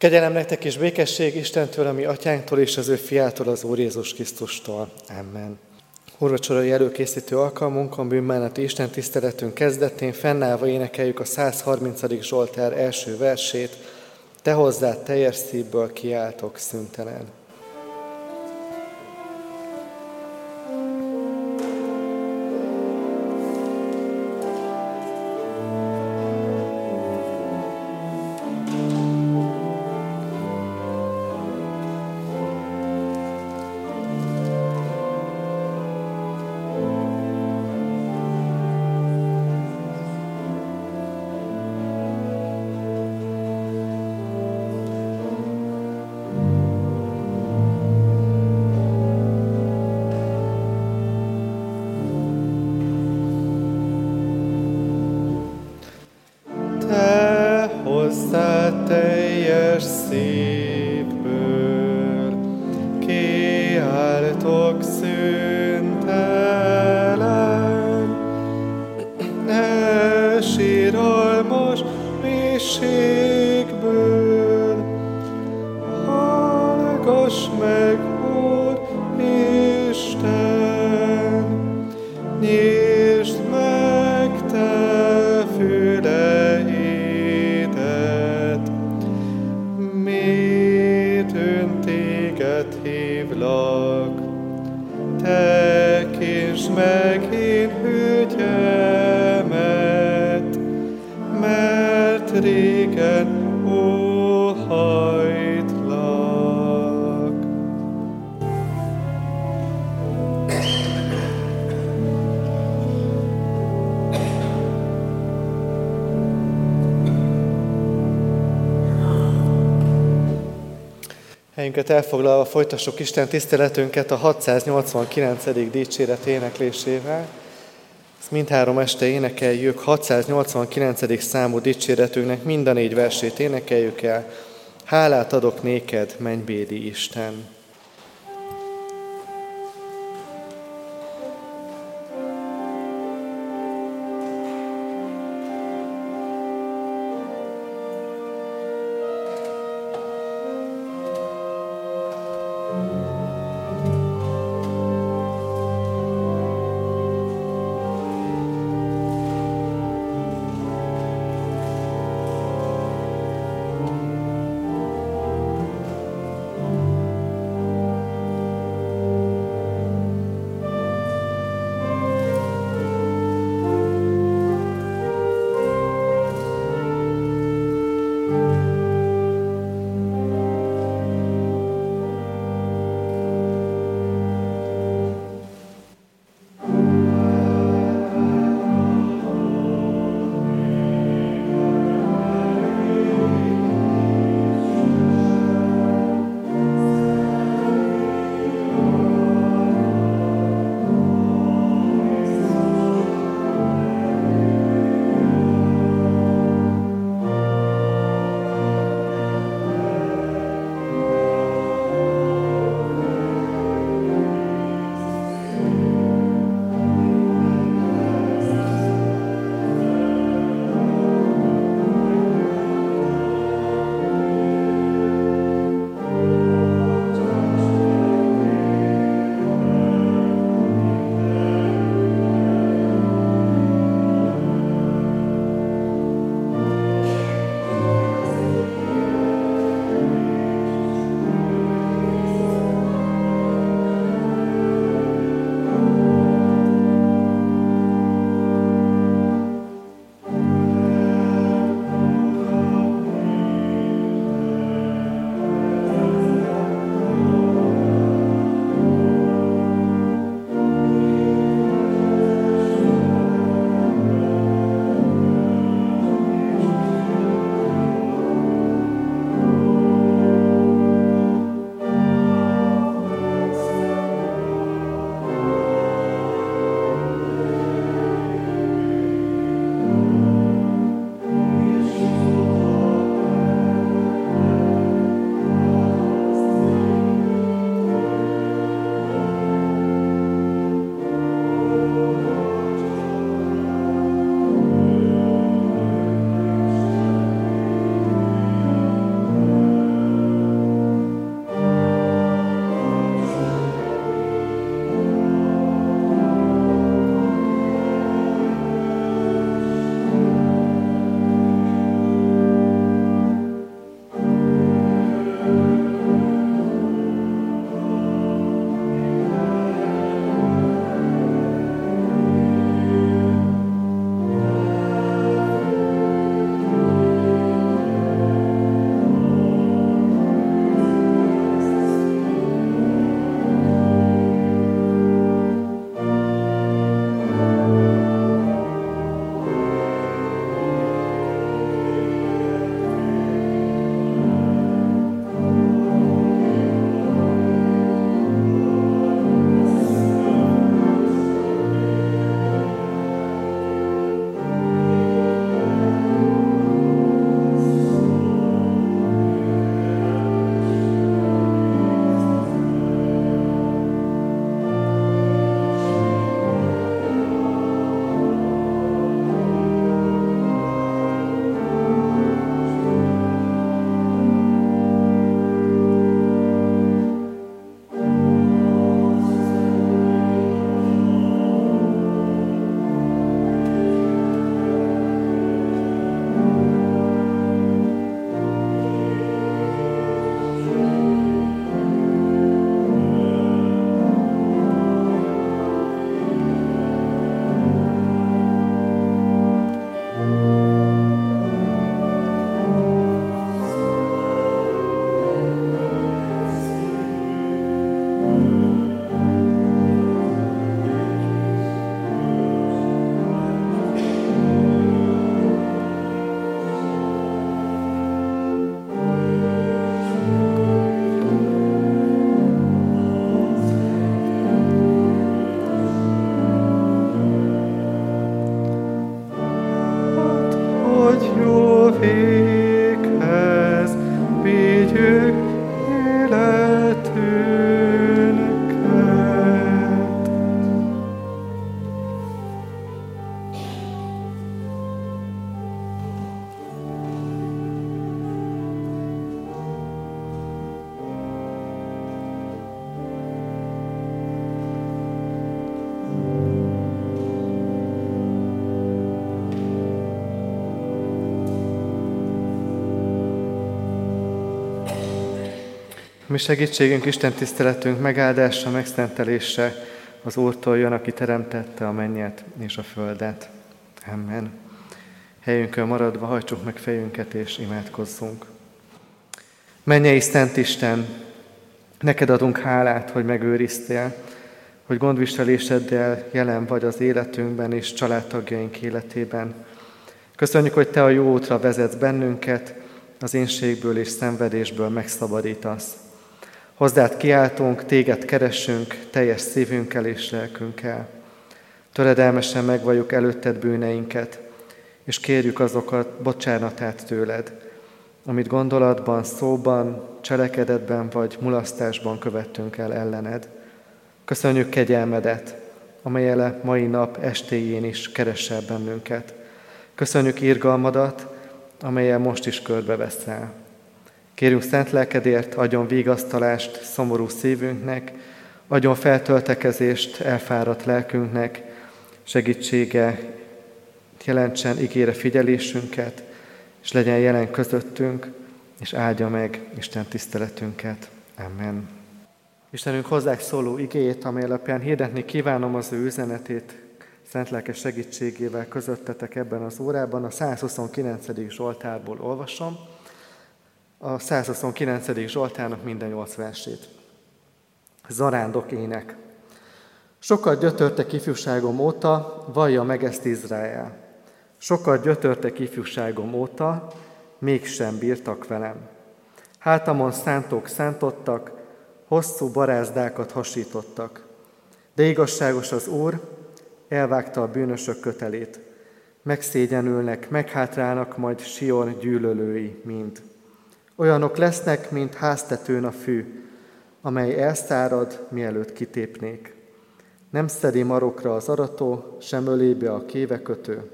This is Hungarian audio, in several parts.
Kegyelem nektek és békesség Istentől, ami atyánktól és az ő fiától, az Úr Jézus Krisztustól. Amen. Úrvacsorai előkészítő alkalmunkon bűnmánati Isten tiszteletünk kezdetén fennállva énekeljük a 130. Zsoltár első versét. Te hozzád teljes szívből kiáltok szüntelen. Helyünket elfoglalva folytassuk Isten tiszteletünket a 689. dicséret éneklésével. Ezt mindhárom este énekeljük, 689. számú dicséretünknek mind a négy versét énekeljük el. Hálát adok néked, mennybéli Isten! Mi segítségünk, Isten tiszteletünk megáldása, megszentelése az Úrtól jön, aki teremtette a mennyet és a földet. Amen. Helyünkön maradva hajtsuk meg fejünket és imádkozzunk. Mennyei Szent Isten, neked adunk hálát, hogy megőriztél, hogy gondviseléseddel jelen vagy az életünkben és családtagjaink életében. Köszönjük, hogy Te a jó útra vezetsz bennünket, az énségből és szenvedésből megszabadítasz. Hozzád kiáltunk, téged keresünk teljes szívünkkel és lelkünkkel. Töredelmesen megvajuk előtted bűneinket, és kérjük azokat bocsánatát tőled, amit gondolatban, szóban, cselekedetben vagy mulasztásban követtünk el ellened. Köszönjük kegyelmedet, amelyele mai nap estéjén is keresel bennünket. Köszönjük írgalmadat, amelyel most is körbeveszel. Kérünk szent lelkedért, adjon vigasztalást szomorú szívünknek, adjon feltöltekezést elfáradt lelkünknek, segítsége jelentsen ígére figyelésünket, és legyen jelen közöttünk, és áldja meg Isten tiszteletünket. Amen. Istenünk hozzák szóló igéjét, amely alapján hirdetni kívánom az ő üzenetét, szent lelke segítségével közöttetek ebben az órában. A 129. Zsoltárból olvasom a 129. Zsoltának minden nyolc versét. Zarándok ének. Sokat gyötörtek ifjúságom óta, vallja meg ezt Izrael. Sokat gyötörtek ifjúságom óta, mégsem bírtak velem. Hátamon szántók szántottak, hosszú barázdákat hasítottak. De igazságos az Úr, elvágta a bűnösök kötelét. Megszégyenülnek, meghátrálnak majd Sion gyűlölői mind. Olyanok lesznek, mint háztetőn a fű, amely elszárad, mielőtt kitépnék. Nem szedi marokra az arató, sem ölébe a kévekötő.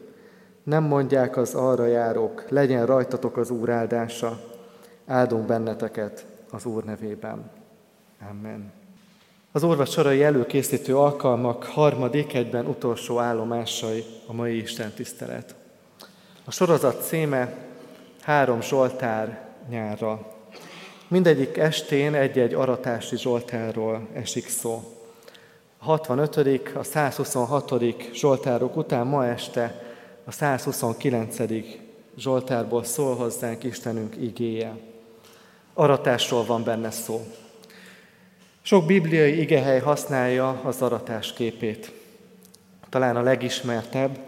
Nem mondják az arra járók, legyen rajtatok az Úr áldása. Áldunk benneteket az Úr nevében. Amen. Az orvacsorai előkészítő alkalmak harmadik, egyben utolsó állomásai a mai Isten tisztelet. A sorozat címe három Zsoltár nyárra. Mindegyik estén egy-egy aratási Zsoltárról esik szó. A 65., a 126. Zsoltárok után ma este a 129. Zsoltárból szól hozzánk Istenünk igéje. Aratásról van benne szó. Sok bibliai igehely használja az aratás képét. Talán a legismertebb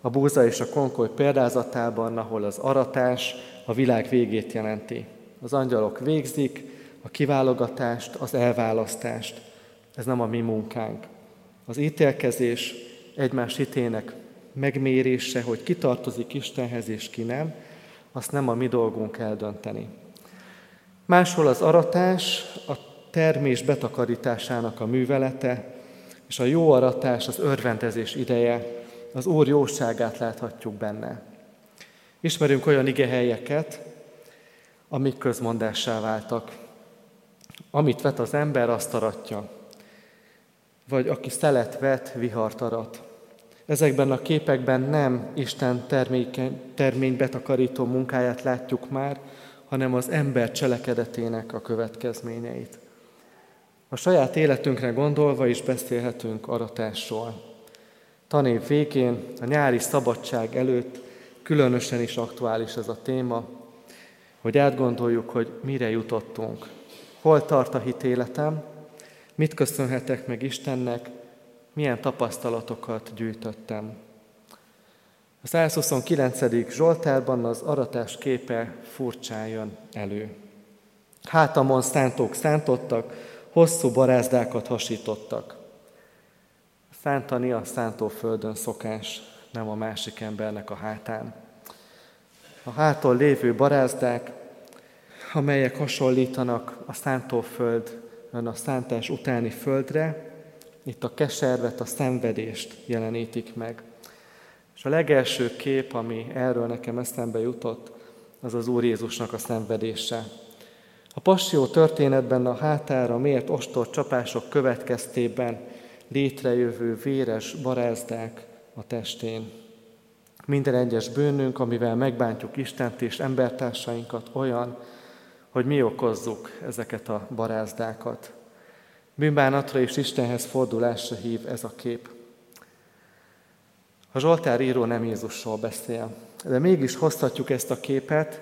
a búza és a konkoly példázatában, ahol az aratás a világ végét jelenti. Az angyalok végzik a kiválogatást, az elválasztást. Ez nem a mi munkánk. Az ítélkezés egymás hitének megmérése, hogy ki tartozik Istenhez és ki nem, azt nem a mi dolgunk eldönteni. Máshol az aratás a termés betakarításának a művelete, és a jó aratás, az örvendezés ideje, az Úr jóságát láthatjuk benne. Ismerünk olyan igehelyeket, amik közmondássá váltak. Amit vet az ember, azt aratja. Vagy aki szelet vet, vihart arat. Ezekben a képekben nem Isten termény betakarító munkáját látjuk már, hanem az ember cselekedetének a következményeit. A saját életünkre gondolva is beszélhetünk aratásról. Tanév végén, a nyári szabadság előtt különösen is aktuális ez a téma, hogy átgondoljuk, hogy mire jutottunk. Hol tart a hitéletem, mit köszönhetek meg Istennek, milyen tapasztalatokat gyűjtöttem. A 129. Zsoltárban az aratás képe furcsán jön elő. Hátamon szántók szántottak, hosszú barázdákat hasítottak. Szántani a szántóföldön szokás, nem a másik embernek a hátán. A háton lévő barázdák, amelyek hasonlítanak a szántóföld, a szántás utáni földre, itt a keservet, a szenvedést jelenítik meg. És a legelső kép, ami erről nekem eszembe jutott, az az Úr Jézusnak a szenvedése. A passió történetben a hátára mért ostor csapások következtében létrejövő véres barázdák a testén. Minden egyes bűnünk, amivel megbántjuk Istent és embertársainkat olyan, hogy mi okozzuk ezeket a barázdákat. Bűnbánatra és Istenhez fordulásra hív ez a kép. A Zsoltár író nem Jézusról beszél, de mégis hozhatjuk ezt a képet,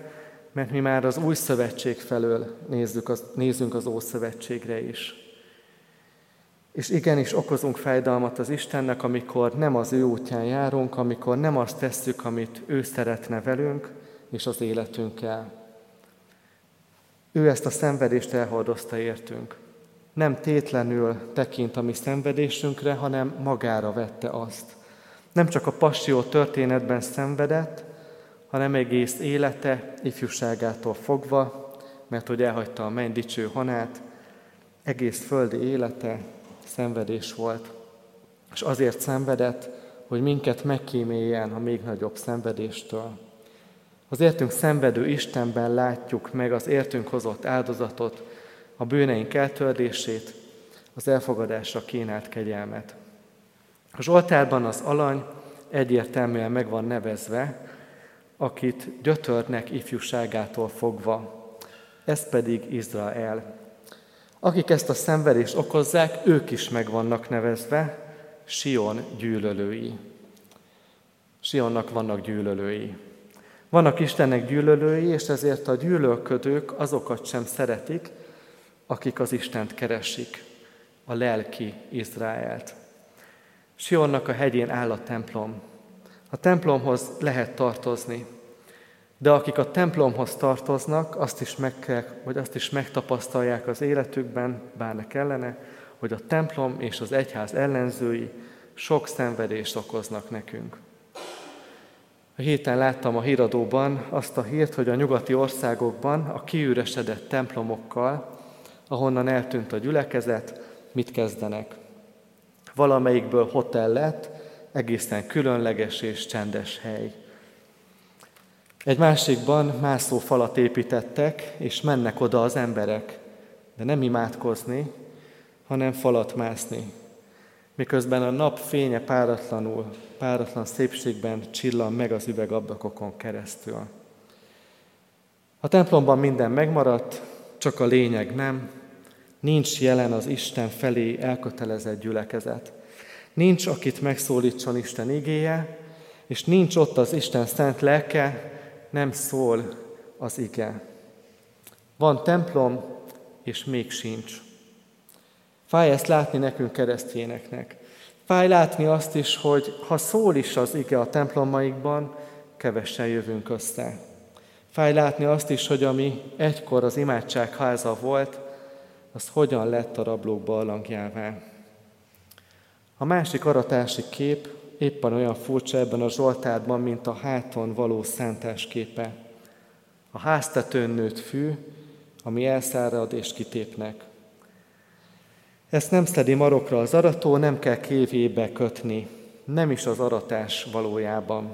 mert mi már az új szövetség felől nézzük az, nézzünk az Ószövetségre is. És igenis okozunk fájdalmat az Istennek, amikor nem az ő útján járunk, amikor nem azt tesszük, amit ő szeretne velünk és az életünkkel. Ő ezt a szenvedést elhordozta értünk. Nem tétlenül tekint a mi szenvedésünkre, hanem magára vette azt. Nem csak a passió történetben szenvedett, hanem egész élete, ifjúságától fogva, mert hogy elhagyta a menny dicső hanát, egész földi élete szenvedés volt. És azért szenvedett, hogy minket megkíméljen a még nagyobb szenvedéstől. Az értünk szenvedő Istenben látjuk meg az értünk hozott áldozatot, a bűneink eltördését, az elfogadásra kínált kegyelmet. A Zsoltárban az alany egyértelműen meg van nevezve, akit gyötörnek ifjúságától fogva, ez pedig Izrael. Akik ezt a szenvedést okozzák, ők is meg vannak nevezve, Sion gyűlölői. Sionnak vannak gyűlölői. Vannak Istennek gyűlölői, és ezért a gyűlölködők azokat sem szeretik, akik az Istent keresik, a lelki Izraelt. Sionnak a hegyén áll a templom. A templomhoz lehet tartozni, de akik a templomhoz tartoznak, azt is meg kell, vagy azt is megtapasztalják az életükben, bár ne kellene, hogy a templom és az egyház ellenzői sok szenvedést okoznak nekünk. A héten láttam a híradóban azt a hírt, hogy a nyugati országokban a kiüresedett templomokkal, ahonnan eltűnt a gyülekezet, mit kezdenek. Valamelyikből hotel lett, egészen különleges és csendes hely. Egy másikban mászó falat építettek, és mennek oda az emberek, de nem imádkozni, hanem falat mászni. Miközben a nap fénye páratlanul, páratlan szépségben csillan meg az üvegablakokon keresztül. A templomban minden megmaradt, csak a lényeg nem. Nincs jelen az Isten felé elkötelezett gyülekezet. Nincs, akit megszólítson Isten igéje, és nincs ott az Isten szent lelke, nem szól az ige. Van templom, és még sincs. Fáj ezt látni nekünk keresztényeknek. Fáj látni azt is, hogy ha szól is az ige a templomaikban, kevesen jövünk össze. Fáj látni azt is, hogy ami egykor az imádság háza volt, az hogyan lett a rablók ballangjává. A másik aratási kép éppen olyan furcsa ebben a Zsoltárban, mint a háton való szántás képe. A háztetőn nőtt fű, ami elszárad és kitépnek. Ezt nem szedi marokra az arató, nem kell kévébe kötni, nem is az aratás valójában.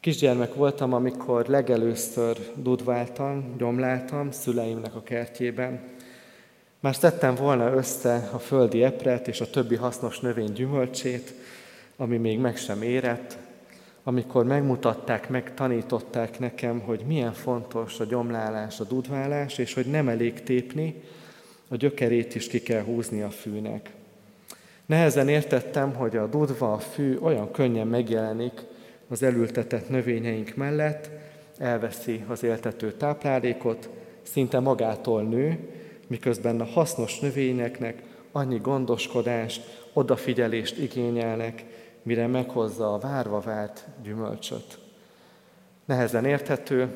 Kisgyermek voltam, amikor legelőször dudváltam, gyomláltam szüleimnek a kertjében. Már szedtem volna össze a földi epret és a többi hasznos növény gyümölcsét, ami még meg sem érett, amikor megmutatták, megtanították nekem, hogy milyen fontos a gyomlálás, a dudválás, és hogy nem elég tépni, a gyökerét is ki kell húzni a fűnek. Nehezen értettem, hogy a dudva, a fű olyan könnyen megjelenik az elültetett növényeink mellett, elveszi az éltető táplálékot, szinte magától nő, miközben a hasznos növényeknek annyi gondoskodást, odafigyelést igényelnek, mire meghozza a várva várt gyümölcsöt. Nehezen érthető,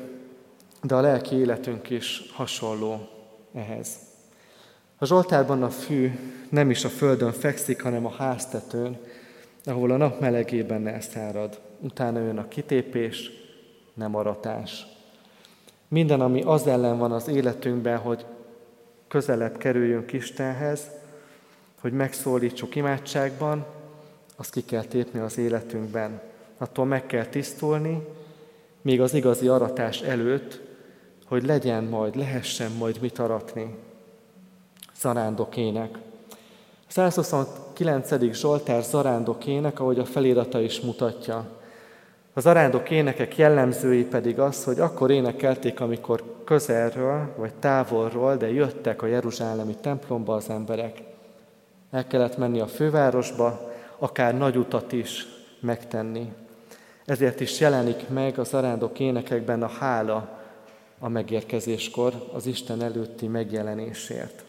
de a lelki életünk is hasonló ehhez. A Zsoltárban a fű nem is a földön fekszik, hanem a háztetőn, ahol a nap melegében elszárad. Utána jön a kitépés, nem aratás. Minden, ami az ellen van az életünkben, hogy közelebb kerüljünk Istenhez, hogy megszólítsuk imádságban, azt ki kell tépni az életünkben. Attól meg kell tisztulni, még az igazi aratás előtt, hogy legyen majd, lehessen majd mit aratni. Zarándokének. A 129. Zsoltár zarándokének, ahogy a felirata is mutatja. Az arándok énekek jellemzői pedig az, hogy akkor énekelték, amikor közelről vagy távolról, de jöttek a Jeruzsálemi templomba az emberek. El kellett menni a fővárosba, akár nagy utat is megtenni. Ezért is jelenik meg az arándok énekekben a hála a megérkezéskor, az Isten előtti megjelenésért.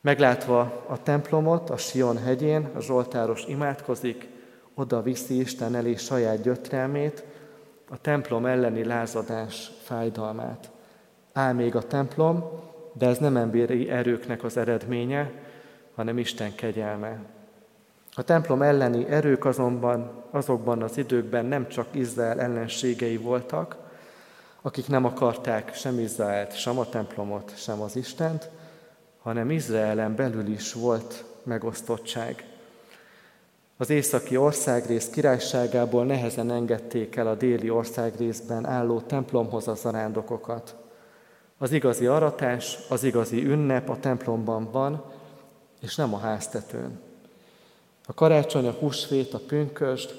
Meglátva a templomot a Sion hegyén, a Zsoltáros imádkozik, oda viszi Isten elé saját gyötrelmét, a templom elleni lázadás fájdalmát. Áll még a templom, de ez nem emberi erőknek az eredménye, hanem Isten kegyelme. A templom elleni erők azonban azokban az időkben nem csak Izrael ellenségei voltak, akik nem akarták sem Izraelt, sem a templomot, sem az Istent, hanem Izraelen belül is volt megosztottság. Az északi országrész királyságából nehezen engedték el a déli országrészben álló templomhoz a zarándokokat. Az igazi aratás, az igazi ünnep a templomban van, és nem a háztetőn. A karácsony, a húsvét, a pünköst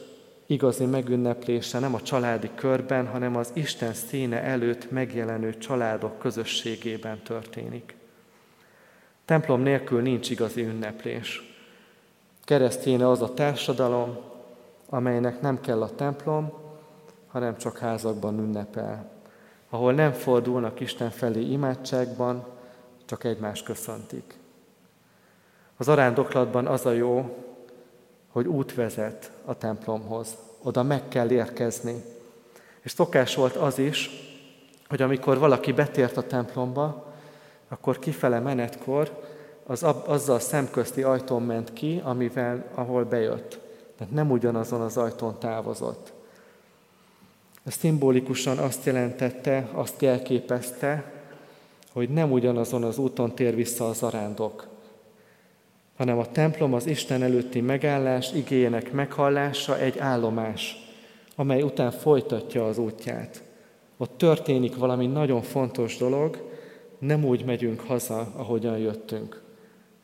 igazi megünneplése nem a családi körben, hanem az Isten színe előtt megjelenő családok közösségében történik. Templom nélkül nincs igazi ünneplés. Kereszténye az a társadalom, amelynek nem kell a templom, hanem csak házakban ünnepel, ahol nem fordulnak Isten felé imádságban, csak egymás köszöntik. Az arándoklatban az a jó, hogy út vezet a templomhoz, oda meg kell érkezni. És szokás volt az is, hogy amikor valaki betért a templomba, akkor kifele menetkor az, azzal szemközti ajtón ment ki, amivel, ahol bejött. Tehát nem ugyanazon az ajtón távozott. Ez szimbolikusan azt jelentette, azt jelképezte, hogy nem ugyanazon az úton tér vissza az arándok, hanem a templom az Isten előtti megállás, igényének meghallása egy állomás, amely után folytatja az útját. Ott történik valami nagyon fontos dolog, nem úgy megyünk haza, ahogyan jöttünk,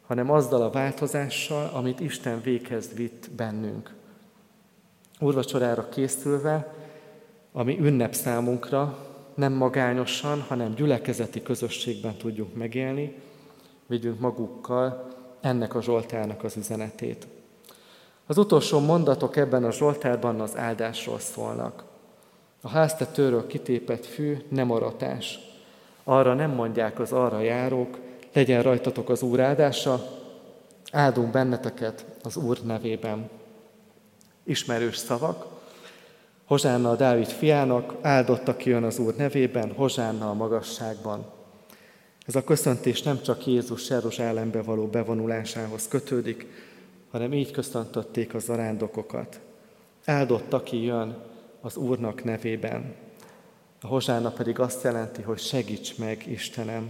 hanem azzal a változással, amit Isten véghez vitt bennünk. Úrvacsorára készülve, ami ünnep számunkra, nem magányosan, hanem gyülekezeti közösségben tudjuk megélni, vigyünk magukkal ennek a Zsoltárnak az üzenetét. Az utolsó mondatok ebben a Zsoltárban az áldásról szólnak. A háztetőről kitépett fű nem aratás. Arra nem mondják az arra járók, legyen rajtatok az Úr áldása, áldunk benneteket az Úr nevében. Ismerős szavak, Hozsánna a Dávid fiának, áldott, aki jön az Úr nevében, Hozsánna a magasságban. Ez a köszöntés nem csak Jézus Jeruzsálembe való bevonulásához kötődik, hanem így köszöntötték az zarándokokat. Áldott, aki jön az Úrnak nevében. A hozsána pedig azt jelenti, hogy segíts meg Istenem,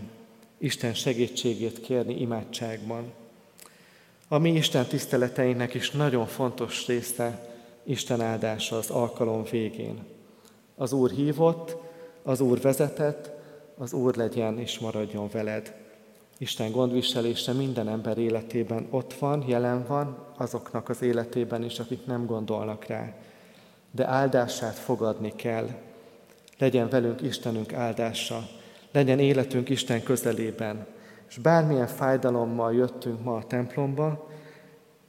Isten segítségét kérni imádságban. A mi Isten tiszteleteinknek is nagyon fontos része Isten áldása az alkalom végén. Az Úr hívott, az Úr vezetett, az Úr legyen és maradjon veled. Isten gondviselése minden ember életében ott van, jelen van, azoknak az életében is, akik nem gondolnak rá. De áldását fogadni kell. Legyen velünk Istenünk áldása, legyen életünk Isten közelében, és bármilyen fájdalommal jöttünk ma a templomba,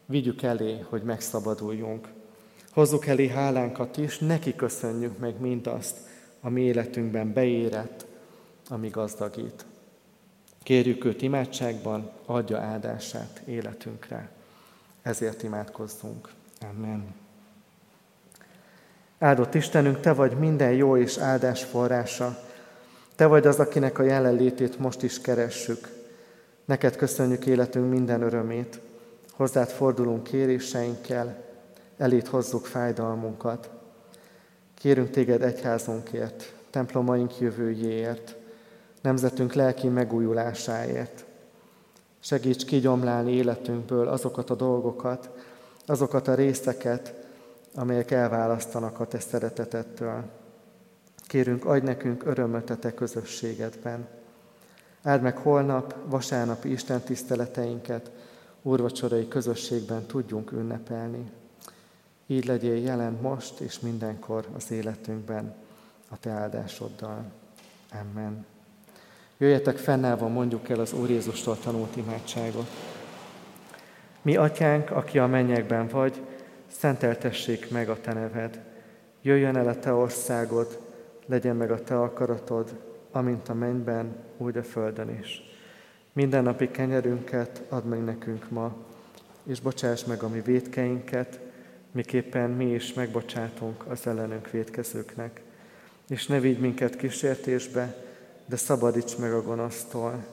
vigyük elé, hogy megszabaduljunk. Hozzuk elé hálánkat is, neki köszönjük meg mindazt, ami életünkben beérett, ami gazdagít. Kérjük őt imádságban, adja áldását életünkre. Ezért imádkozzunk. Amen. Áldott Istenünk, Te vagy minden jó és áldás forrása. Te vagy az, akinek a jelenlétét most is keressük. Neked köszönjük életünk minden örömét. Hozzád fordulunk kéréseinkkel, elét hozzuk fájdalmunkat. Kérünk Téged egyházunkért, templomaink jövőjéért, nemzetünk lelki megújulásáért. Segíts kigyomlálni életünkből azokat a dolgokat, azokat a részeket, amelyek elválasztanak a Te szeretetettől. Kérünk, adj nekünk örömöt a Te közösségedben. Áld meg holnap, vasárnapi Isten tiszteleteinket, úrvacsorai közösségben tudjunk ünnepelni. így legyél jelen most és mindenkor az életünkben a Te áldásoddal. Amen. Jöjjetek fennállva, mondjuk el az Úr Jézustól tanult imádságot. Mi, Atyánk, aki a mennyekben vagy, szenteltessék meg a Te neved. Jöjjön el a Te országod, legyen meg a Te akaratod, amint a mennyben, úgy a földön is. Minden napi kenyerünket add meg nekünk ma, és bocsáss meg a mi védkeinket, miképpen mi is megbocsátunk az ellenünk védkezőknek. És ne vigy minket kísértésbe, de szabadíts meg a gonosztól,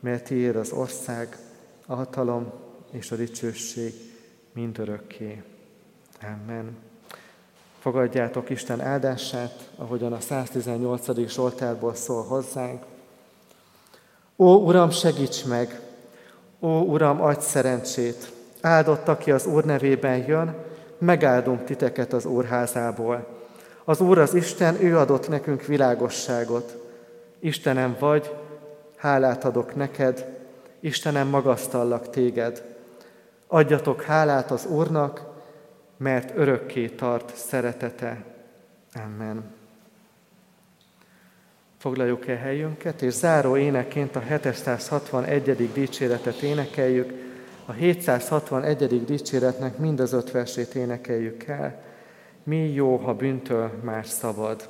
mert tiéd az ország, a hatalom és a dicsőség mindörökké. Amen. Fogadjátok Isten áldását, ahogyan a 118. Zsoltárból szól hozzánk. Ó, Uram, segíts meg! Ó, Uram, adj szerencsét! Áldott, aki az Úr nevében jön, megáldunk titeket az Úrházából. Az Úr az Isten, ő adott nekünk világosságot. Istenem vagy, hálát adok neked, Istenem magasztallak téged. Adjatok hálát az Úrnak, mert örökké tart szeretete. Amen. Foglaljuk el helyünket, és záró éneként a 761. dicséretet énekeljük. A 761. dicséretnek mind az öt versét énekeljük el. Mi jó, ha bűntől már szabad.